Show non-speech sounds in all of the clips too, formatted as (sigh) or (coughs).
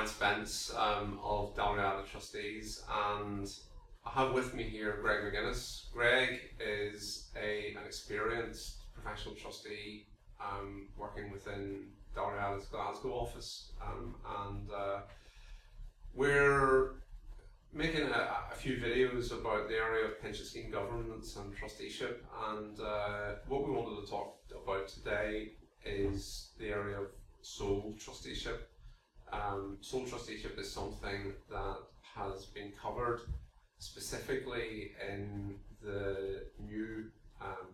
Brian Spence um, of Dalriada Trustees, and I have with me here Greig McGuinness. Greig is a, an experienced professional trustee um, working within Dalriada's Glasgow office, um, and uh, we're making a, a, few videos about the area of pension scheme governance and trusteeship. And uh, what we wanted to talk about today is the area of sole trusteeship. Um, sole trusteeship is something that has been covered specifically in the new um,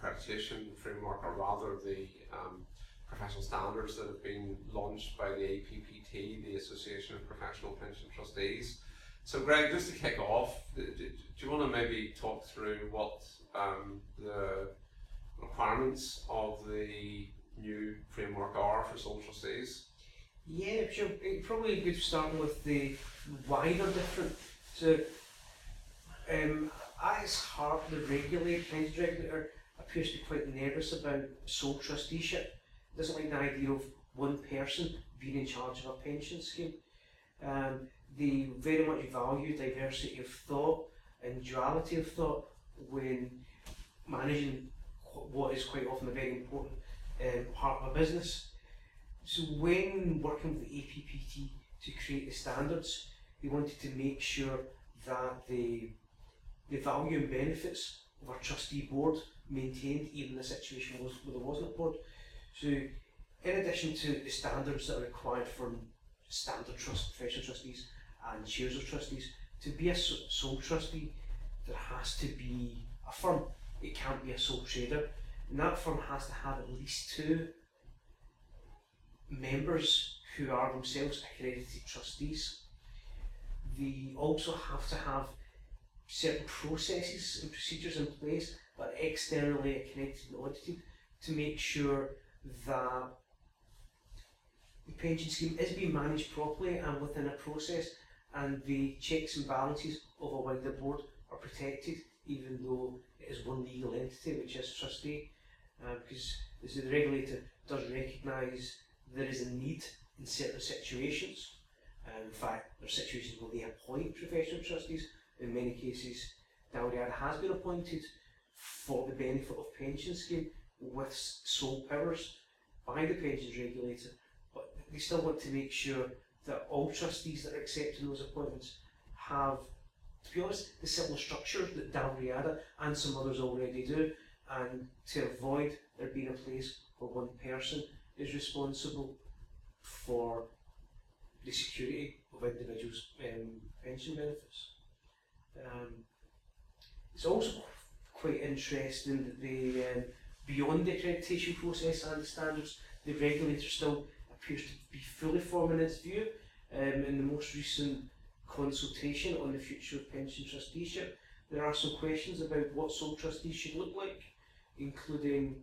accreditation framework, or rather the um, professional standards that have been launched by the APPT, the Association of Professional Pension Trustees. So, Greig, just to kick off, do, do, you want to maybe talk through what um, the requirements of the new framework are for sole trustees? Yeah, sure. Probably good starting with the wider different. So, um, its heart, the regulator, pensions regulator, appears to be quite nervous about sole trusteeship doesn't like the idea of one person being in charge of a pension scheme. Um, they very much value diversity of thought and duality of thought when managing what is quite often a very important um, part of a business. So when working with the APPT to create the standards, we wanted to make sure that the, the value and benefits of our trustee board maintained even the situation where there wasn't a board. So, in addition to the standards that are required for standard trust, professional trustees and chairs of trustees, to be a sole trustee, there has to be a firm. It can't be a sole trader. And that firm has to have at least two members who are themselves accredited trustees. They also have to have certain processes and procedures in place are externally accredited and audited to make sure that the pension scheme is being managed properly and within a process and the checks and balances of a wider board are protected even though it is one legal entity which is trustee uh, because the regulator does recognise there is a need in certain situations. Uh, in fact there are situations where they appoint professional trustees. In many cases Dalriada has been appointed for the benefit of pension scheme with sole powers by the pensions regulator, but they still want to make sure that all trustees that are accepting those appointments have, to be honest, the similar structure that Dalriada and some others already do, and to avoid there being a place where one person is responsible for the security of individuals' um, pension benefits. Um, it's also quite interesting that the um, beyond the accreditation process and the standards, the regulator still appears to be fully forming its view um, in the most recent consultation on the future of pension trusteeship. There are some questions about what sole trustees should look like, including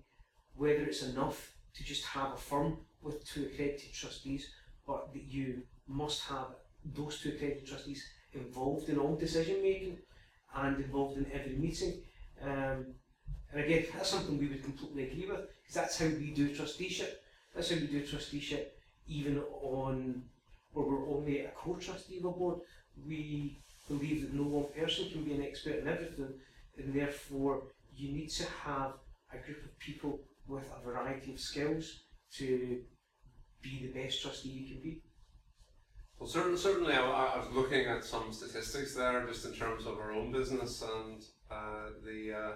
whether it's enough to just have a firm with two accredited trustees, but that you must have those two accredited trustees involved in all decision making and involved in every meeting. Um, and again, that's something we would completely agree with, because that's how we do trusteeship. That's how we do trusteeship, even on where we're only a co-trustee of a board. We believe that no one person can be an expert in everything, and therefore you need to have a group of people with a variety of skills to be the best trustee you can be. Well, certainly, certainly I, I, was looking at some statistics there just in terms of our own business and uh, the uh,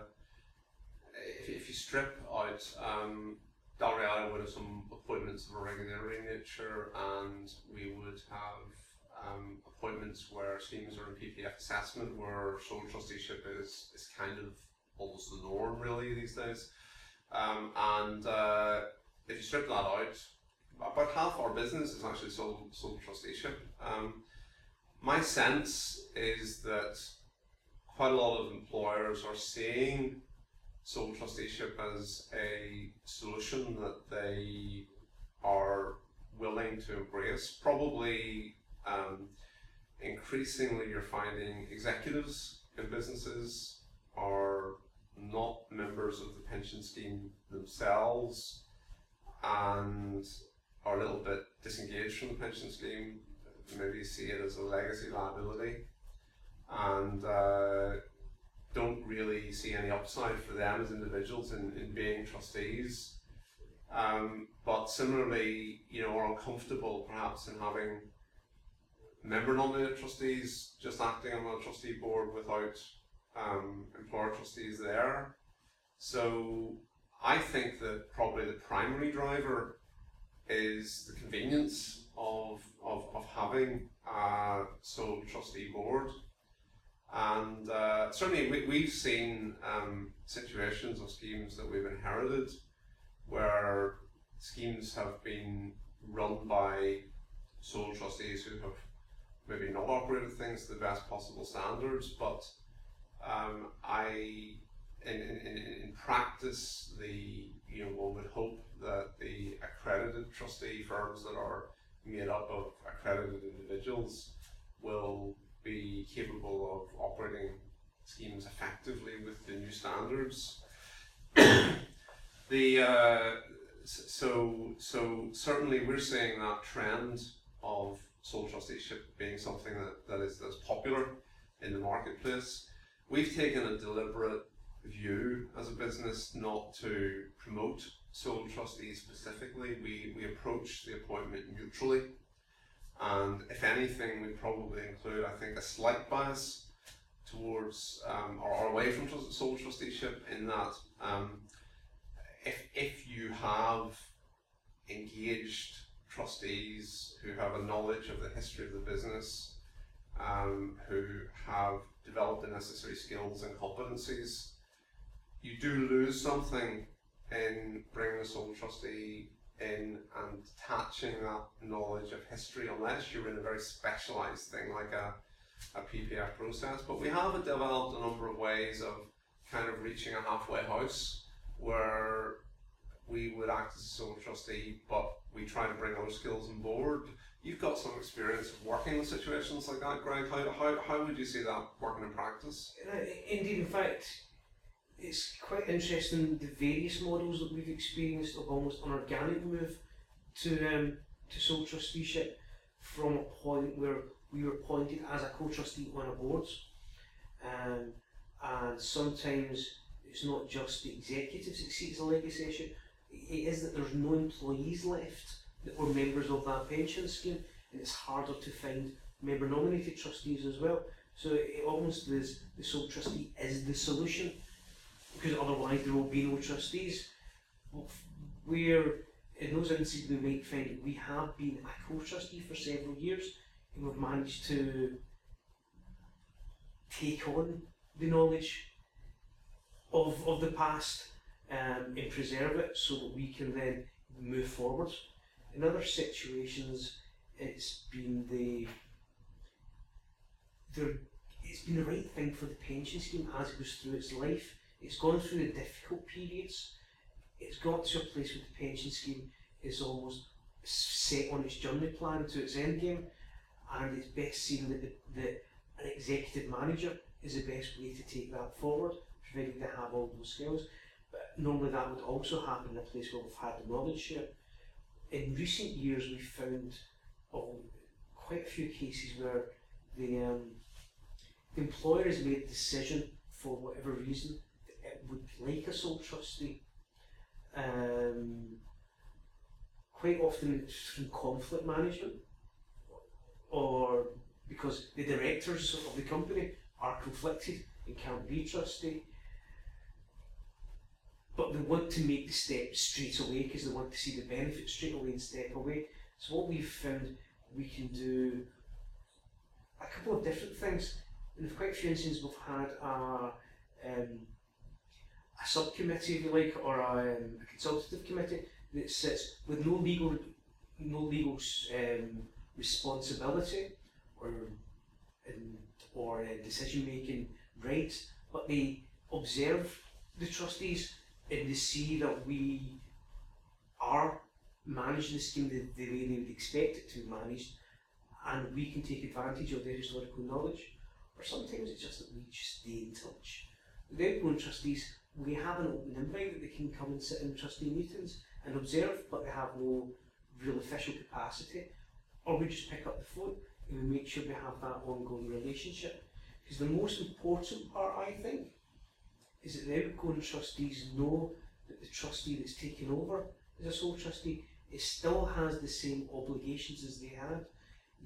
if, if you strip out um, Dalriada would have some appointments of a regulatory nature, and we would have um, appointments where schemes are in PPF assessment, where sole trusteeship is, is kind of almost the norm really these days. Um, and uh, if you strip that out, about half our business is actually sole, sole trusteeship. Um, my sense is that quite a lot of employers are seeing sole trusteeship as a solution that they are willing to embrace. Probably um, increasingly, you're finding executives in businesses are not members of the pension scheme themselves, and are a little bit disengaged from the pension scheme, maybe see it as a legacy liability, and uh, don't really see any upside for them as individuals in, in being trustees. Um, but similarly, you know, are uncomfortable perhaps in having member nominated trustees just acting on a trustee board without um, employer trustees there. So I think that probably the primary driver is the convenience of, of, of having a sole trustee board. And uh, certainly we, we've seen um, situations or schemes that we've inherited where schemes have been run by sole trustees who have maybe not operated things to the best possible standards, but um, I, in, in, in practice, the you know one would hope that the accredited trustee firms that are made up of accredited individuals will be capable of operating schemes effectively with the new standards. (coughs) the uh, so so certainly we're seeing that trend of sole trusteeship being something that, that is that's popular in the marketplace. We've taken a deliberate view as a business not to promote sole trustees specifically. We, we approach the appointment neutrally. And if anything, we probably include, I think, a slight bias towards um, or, or away from sole trusteeship in that um, if, if you have engaged trustees who have a knowledge of the history of the business, um, who have developed the necessary skills and competencies, you do lose something in bringing a sole trustee in and attaching that knowledge of history unless you're in a very specialised thing like a, a PPF process. But we have developed a number of ways of kind of reaching a halfway house where we would act as a sole trustee, but we try to bring other skills on board. You've got some experience working in situations like that, Greig. How, how, how would you see that working in practice? Uh, indeed, in fact, it's quite interesting the various models that we've experienced of almost an organic move to um, to sole trusteeship from a point where we were appointed as a co-trustee on a board, um, and sometimes it's not just the it as a legacy it is that there's no employees left that were members of that pension scheme, and it's harder to find member nominated trustees as well. So it almost is the sole trustee is the solution because otherwise there will be no trustees. Where in those instances we might find we have been a co-trustee for several years and we've managed to take on the knowledge of, of the past um, and preserve it so that we can then move forward. In other situations, it's been the it's been the right thing for the pension scheme as it goes through its life. It's gone through the difficult periods. It's got to a place where the pension scheme is almost set on its journey plan to its end game, and it's best seen that, the, that an executive manager is the best way to take that forward, provided they have all those skills. But normally that would also happen in a place where we've had the knowledge share. In recent years, we've found oh, quite a few cases where the, um, employer has made a decision for whatever reason that it would like a sole trustee. Um, quite often it's from conflict management or because the directors of the company are conflicted and can't be trustee but they want to make the step straight away because they want to see the benefit straight away and step away. So what we've found we can do a couple of different things. In quite a few instances we've had a, um, a subcommittee, if you like, or a, um, a consultative committee that sits with no legal no legal um, responsibility or or uh, decision making rights, but they observe the trustees and they see that we are managing the scheme the, the way they would expect it to be managed, and we can take advantage of their historical knowledge, or sometimes it's just that we just stay in touch. The outgoing trustees, we have an open invite that they can come and sit in trustee meetings and observe, but they have no real official capacity, or we just pick up the phone and we make sure we have that ongoing relationship. Because the most important part, I think, is that the outgoing trustees know that the trustee that's taken over as a sole trustee it still has the same obligations as they had.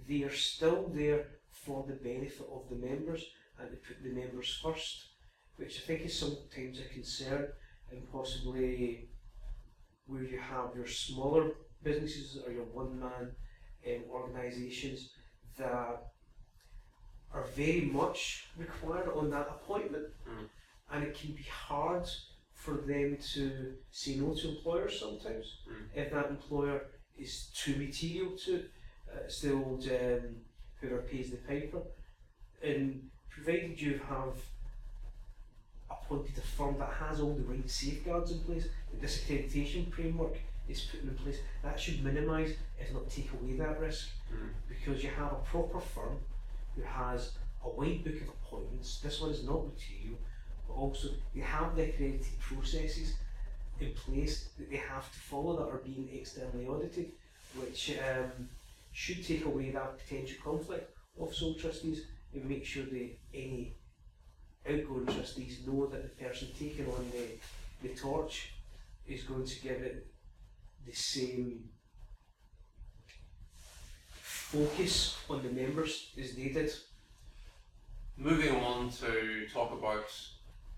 They are still there for the benefit of the members and to put the members first, which I think is sometimes a concern and possibly where you have your smaller businesses or your one man um, organisations that are very much required on that appointment Mm. And it can be hard for them to say no to employers sometimes Mm. if that employer is too material to it. Uh, it's the old um, whoever pays the piper. And provided you have appointed a firm that has all the right safeguards in place, that this accreditation framework is put in place, that should minimise, if not take away that risk Mm. because you have a proper firm who has a wide book of appointments. This one is not material, but also they have the accredited processes in place that they have to follow that are being externally audited, which um, should take away that potential conflict of sole trustees and make sure that any outgoing trustees know that the person taking on the, the torch is going to give it the same focus on the members as they did. Moving on to talk about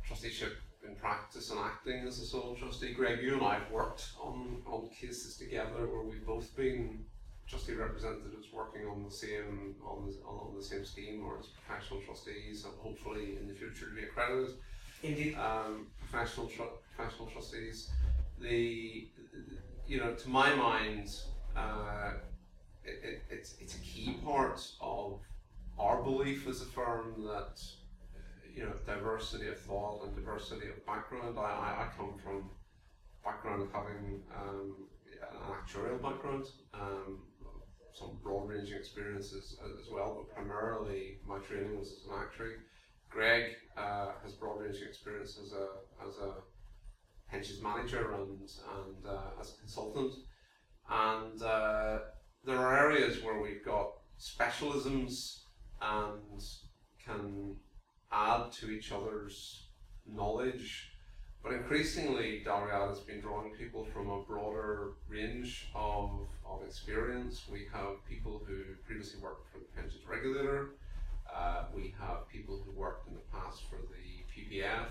trusteeship in practice and acting as a sole trustee. Greig, you and I have worked on, on cases together where we've both been trustee representatives working on the same on the, on the same scheme or as professional trustees and hopefully in the future to be accredited Indeed. um, professional tru- professional trustees. The you know to my mind, uh, it, it, it's it's a key part of our belief as a firm that you know diversity of thought and diversity of background. I, I, come from background of having um, an actuarial background. Um, some broad ranging experiences as, as well, but primarily my training was as an actuary. Greig uh, has broad ranging experience as a as a pensions manager and and uh, as a consultant, and uh, there are areas where we've got specialisms and can add to each other's knowledge. But increasingly, Dalriada has been drawing people from a broader range of, of experience. We have people who previously worked for the pensions regulator, uh, we have people who worked in the past for the PPF.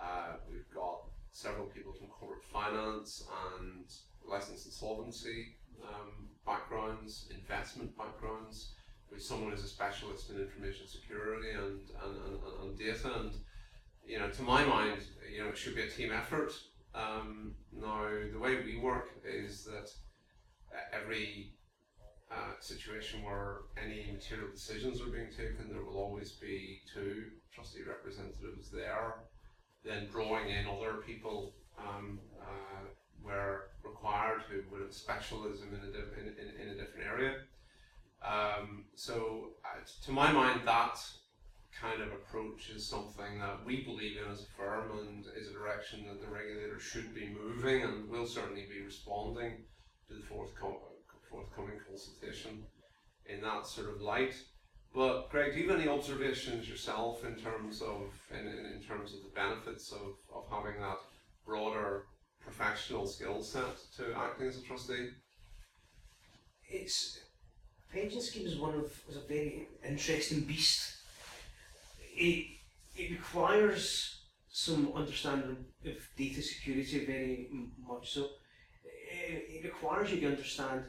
Uh, we've got several people from corporate finance and licensed insolvency um, backgrounds, investment backgrounds. Someone who's a specialist in information security and, and, and, and data. And you know, to my mind, you know, it should be a team effort. Um, now, the way we work is that every uh, situation where any material decisions are being taken, there will always be two trustee representatives there, then drawing in other people um, uh, where required who would have specialism in a, in, in, in a different area. Um, so, uh, to my mind, that kind of approach is something that we believe in as a firm and is a direction that the regulator should be moving and will certainly be responding to the forthcoming forthcoming consultation in that sort of light. But Greig, do you have any observations yourself in terms of in, in, terms of the benefits of, of having that broader professional skill set to acting as a trustee? It's pension scheme is one of is a very interesting beast. It it requires some understanding of data security very much so. It, requires you to understand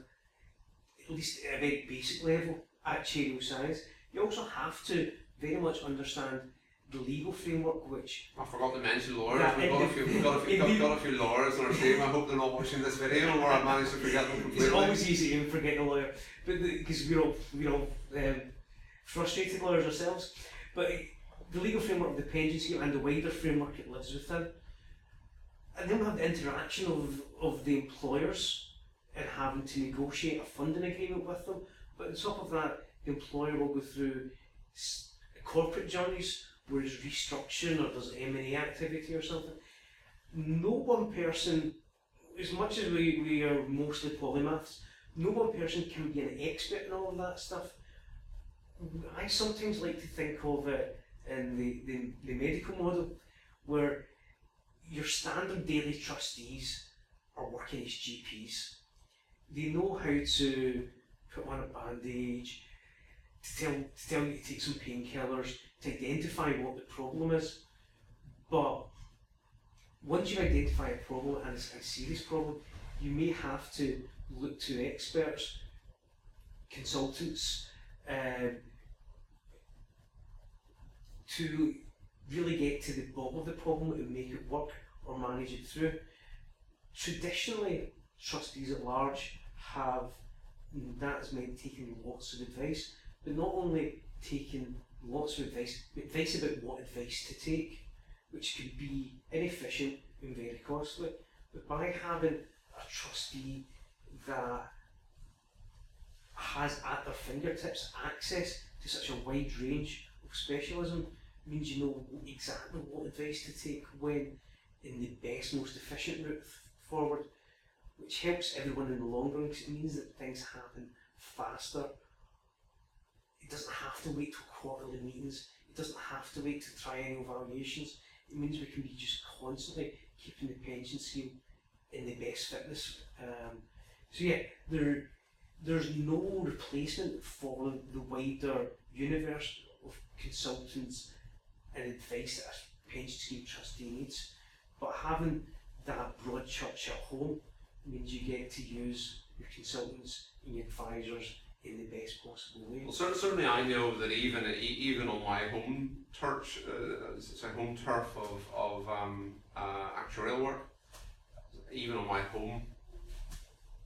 at least at a very basic level actuarial science. You also have to very much understand the legal framework which I forgot to mention lawyers. Yeah, we've, got a few, we've, got a few, got, the- got a few lawyers on our team. I hope they're not watching this video or I managed to forget them completely. (laughs) It's always easy to forget a lawyer, but because we're all we're all um, frustrated lawyers ourselves. But the legal framework of the pension scheme and the wider framework it lives within, and then we have the interaction of of the employers and having to negotiate a funding agreement with them. But on top of that, the employer will go through corporate journeys where there's restructuring or there's M and A activity or something. No one person as much as we, we are mostly polymaths, no one person can be an expert in all of that stuff. I sometimes like to think of it in the, the, the medical model where your standard daily trustees are working as GPs. They know how to put on a bandage, to tell, to tell you to take some painkillers, to identify what the problem is. But once you identify a problem and it's a serious problem, you may have to look to experts, consultants, um, to really get to the bottom of the problem and make it work or manage it through. Traditionally, trustees at large have that has meant taking lots of advice, but not only taking lots of advice, advice about what advice to take, which could be inefficient and very costly. But by having a trustee that has at their fingertips access to such a wide range of specialism means you know exactly what advice to take when in the best, most efficient route forward, which helps everyone in the long run because it means that things happen faster. It doesn't have to wait till quarterly meetings. It doesn't have to wait to triennial evaluations. It means we can be just constantly keeping the pension scheme in the best fitness. Um, so yeah, there there's no replacement for the wider universe of consultants and advice that a pension scheme trustee needs. But having that broad church at home means you get to use your consultants and your advisors in the best possible way. Well, certainly I know that even even on my home turf, uh, a home turf of of um, uh, actuarial work, even on my home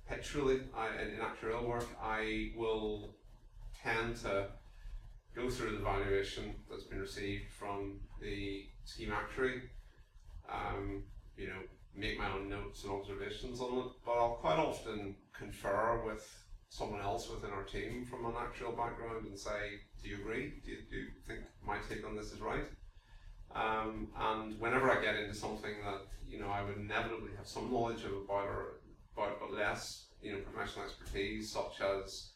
pitch really, I, in actuarial work, I will tend to go through the valuation that's been received from the scheme actuary, um, you know, make my own notes and observations on it, but I'll quite often confer with someone else within our team from an actuarial background and say, do you agree? Do you, do you think my take on this is right? Um, and whenever I get into something that you know I would inevitably have some knowledge of about or about but less you know professional expertise, such as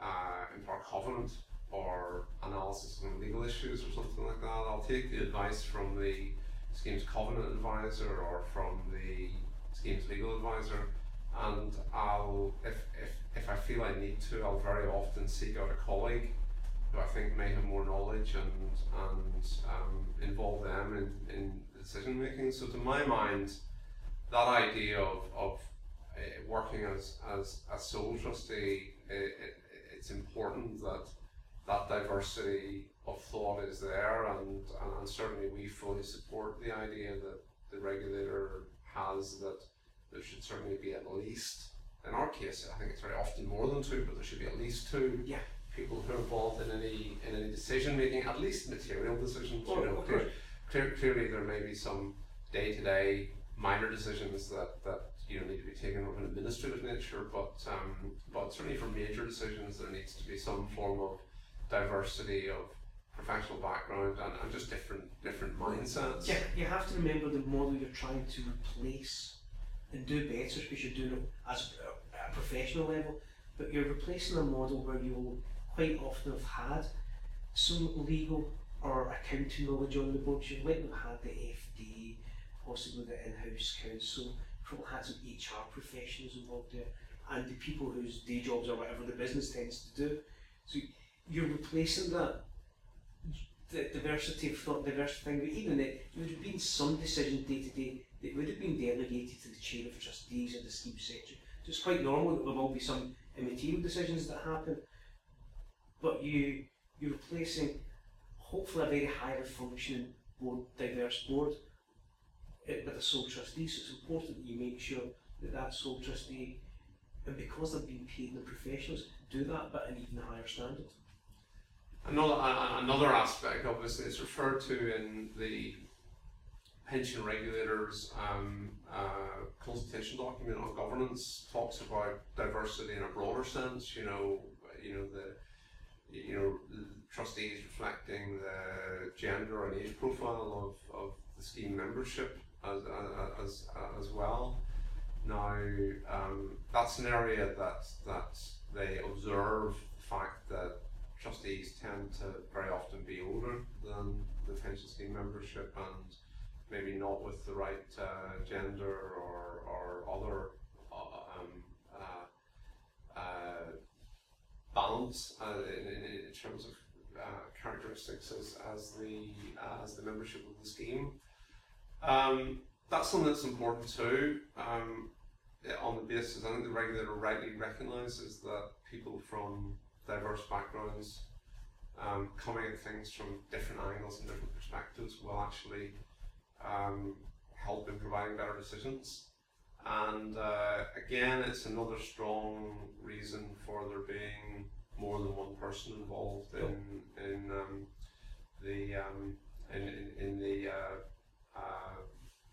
uh, employer covenant or analysis of legal issues or something like that, I'll take the advice from the scheme's covenant advisor or from the scheme's legal advisor, and I'll if if if I feel I need to, I'll very often seek out a colleague who I think may have more knowledge and and um, involve them in, in decision making. So to my mind, that idea of, of uh, working as, as a sole trustee, it, it, it's important that that diversity of thought is there, and, and, and, certainly we fully support the idea that the regulator has that there should certainly be at least, in our case, I think it's very often more than two, but there should be at least two yeah. people who are involved in any in any decision making, at least material decisions. Oh, you know, clear, clear, clearly there may be some day to day minor decisions that, that you know need to be taken of an administrative nature, but um, but certainly for major decisions there needs to be some form of diversity of professional background and, and just different different mindsets. Yeah, you have to remember the model you're trying to replace and do better because you're doing it as a, a professional level, but you're replacing a model where you will quite often have had some legal or accounting knowledge on the board. You might have had the FD, possibly the in-house counsel, probably had some HR professionals involved there, and the people whose day jobs or whatever the business tends to do. So you're replacing that the diversity of thought, diversity thing, but even that there would have been some decision day to day that would have been delegated to the chair of trustees or the scheme secretary. So it's quite normal that there will be some immaterial decisions that happen, but you you're replacing hopefully a very highly functioning board, diverse board uh, with a sole trustee. So it's important that you make sure that that sole trustee, and because they're being paid the professionals, do that but an even higher standard. Another, another aspect, obviously, is referred to in the pension regulators um, uh, consultation document on governance talks about diversity in a broader sense. You know, you know the you know trustees reflecting the gender and age profile of, of the scheme membership as as as, well. Now, um, that's an area that that they observe the trustees tend to very often be older than the pension scheme membership and maybe not with the right uh, gender or, or other uh, um, uh, uh, balance uh, in, in, terms of uh, characteristics as, as the as the membership of the scheme. Um, that's something that's important too. Um, on the basis, I think the regulator rightly recognises that people from diverse backgrounds um, coming at things from different angles and different perspectives will actually um, help in providing better decisions. And uh, again, it's another strong reason for there being more than one person involved in in um, the um, in, in, in the uh, uh,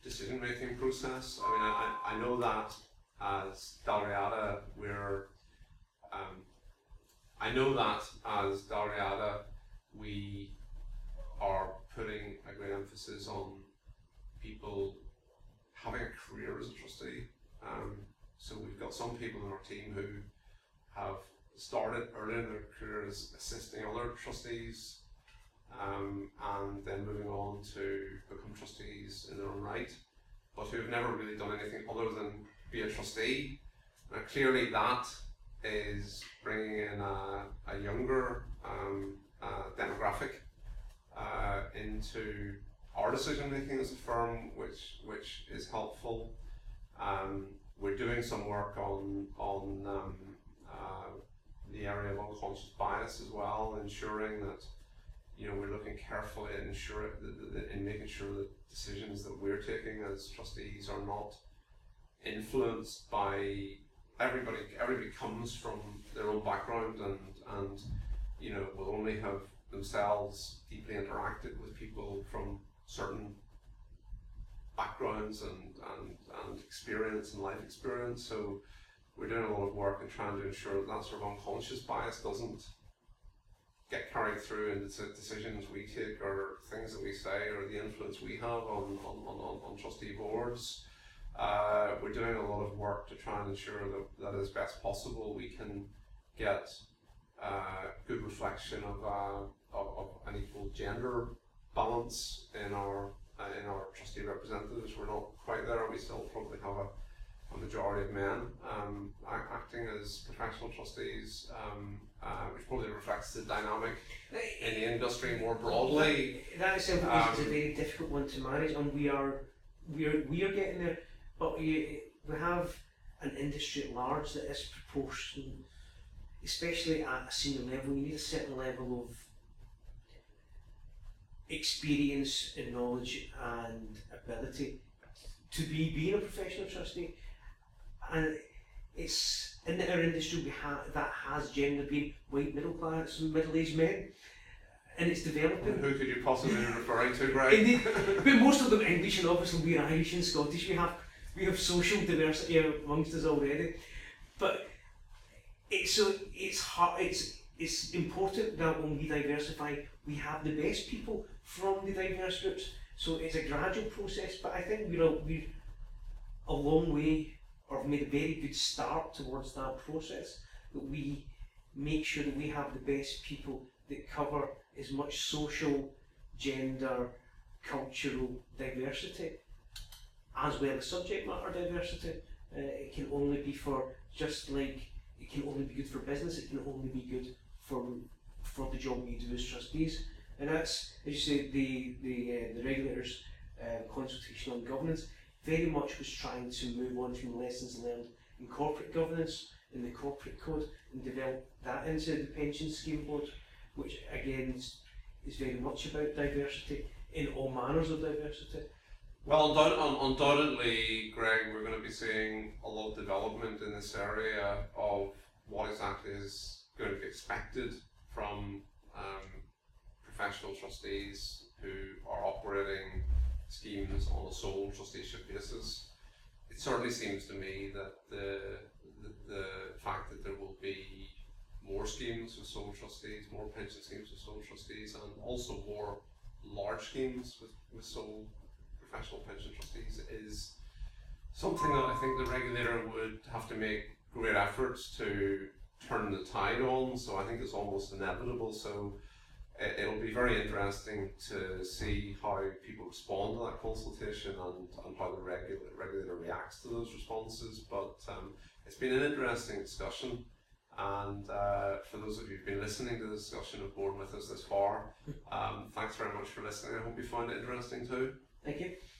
decision making process. I mean, I, I know that as Dalriada, we're um, I know that as Dalriada, we are putting a great emphasis on people having a career as a trustee. Um, so we've got some people in our team who have started early in their careers assisting other trustees um, and then moving on to become trustees in their own right, but who have never really done anything other than be a trustee. Now, clearly, that is bringing in a, a younger um, uh, demographic uh, into our decision making as a firm, which which is helpful. Um, we're doing some work on on um, uh, the area of unconscious bias as well, ensuring that you know we're looking carefully at ensure in making sure that decisions that we're taking as trustees are not influenced by everybody. Everybody comes from their own background and and you know will only have themselves deeply interacted with people from certain backgrounds and, and, and experience and life experience. So we're doing a lot of work in trying to ensure that that sort of unconscious bias doesn't get carried through into decisions we take or things that we say or the influence we have on, on, on, on trustee boards. Uh, we're doing a lot of work to try and ensure that, that as best possible we can get uh, good reflection of, uh, of, of an equal gender balance in our uh, in our trustee representatives. We're not quite there. We still probably have a, a majority of men um, acting as professional trustees, um, uh, which probably reflects the dynamic in the industry more broadly. That itself um, is a very difficult one to manage, and we are we are we are getting there. But we we have an industry at large that is proportional, especially at a senior level. You need a certain level of experience and knowledge and ability to be being a professional trustee. And it's in our industry we have that has generally been white middle class middle aged men. And it's developing. Who could you possibly be referring to, Greig? Indeed, but most of them English and obviously we're Irish and Scottish. We have we have social diversity amongst us already. But it's so it's hard it's it's important that when we diversify we have the best people from the diverse groups. So it's a gradual process, but I think we're a, we're a long way or have made a very good start towards that process. That we make sure that we have the best people that cover as much social, gender, cultural diversity as well as subject matter diversity. Uh, it can only be for just like it can only be good for business. It can only be good for for the job we do as trustees. And that's, as you say, the the uh, the regulators' uh, consultation on governance very much was trying to move on from lessons learned in corporate governance in the corporate code and develop that into the pension scheme board, which again is, is very much about diversity in all manners of diversity. Well, undoubtedly, Greig, we're going to be seeing a lot of development in this area of what exactly is going to be expected from um, professional trustees who are operating schemes on a sole trusteeship basis. It certainly seems to me that the, the, the fact that there will be more schemes with sole trustees, more pension schemes with sole trustees, and also more large schemes with, with sole professional pension trustees is something that I think the regulator would have to make great efforts to turn the tide on. So I think it's almost inevitable. So it, it'll be very interesting to see how people respond to that consultation and, and how the regulator, regulator reacts to those responses. But um, it's been an interesting discussion. And uh, for those of you who've been listening to the discussion and borne with us this far, um, thanks very much for listening. I hope you found it interesting too. Thank you.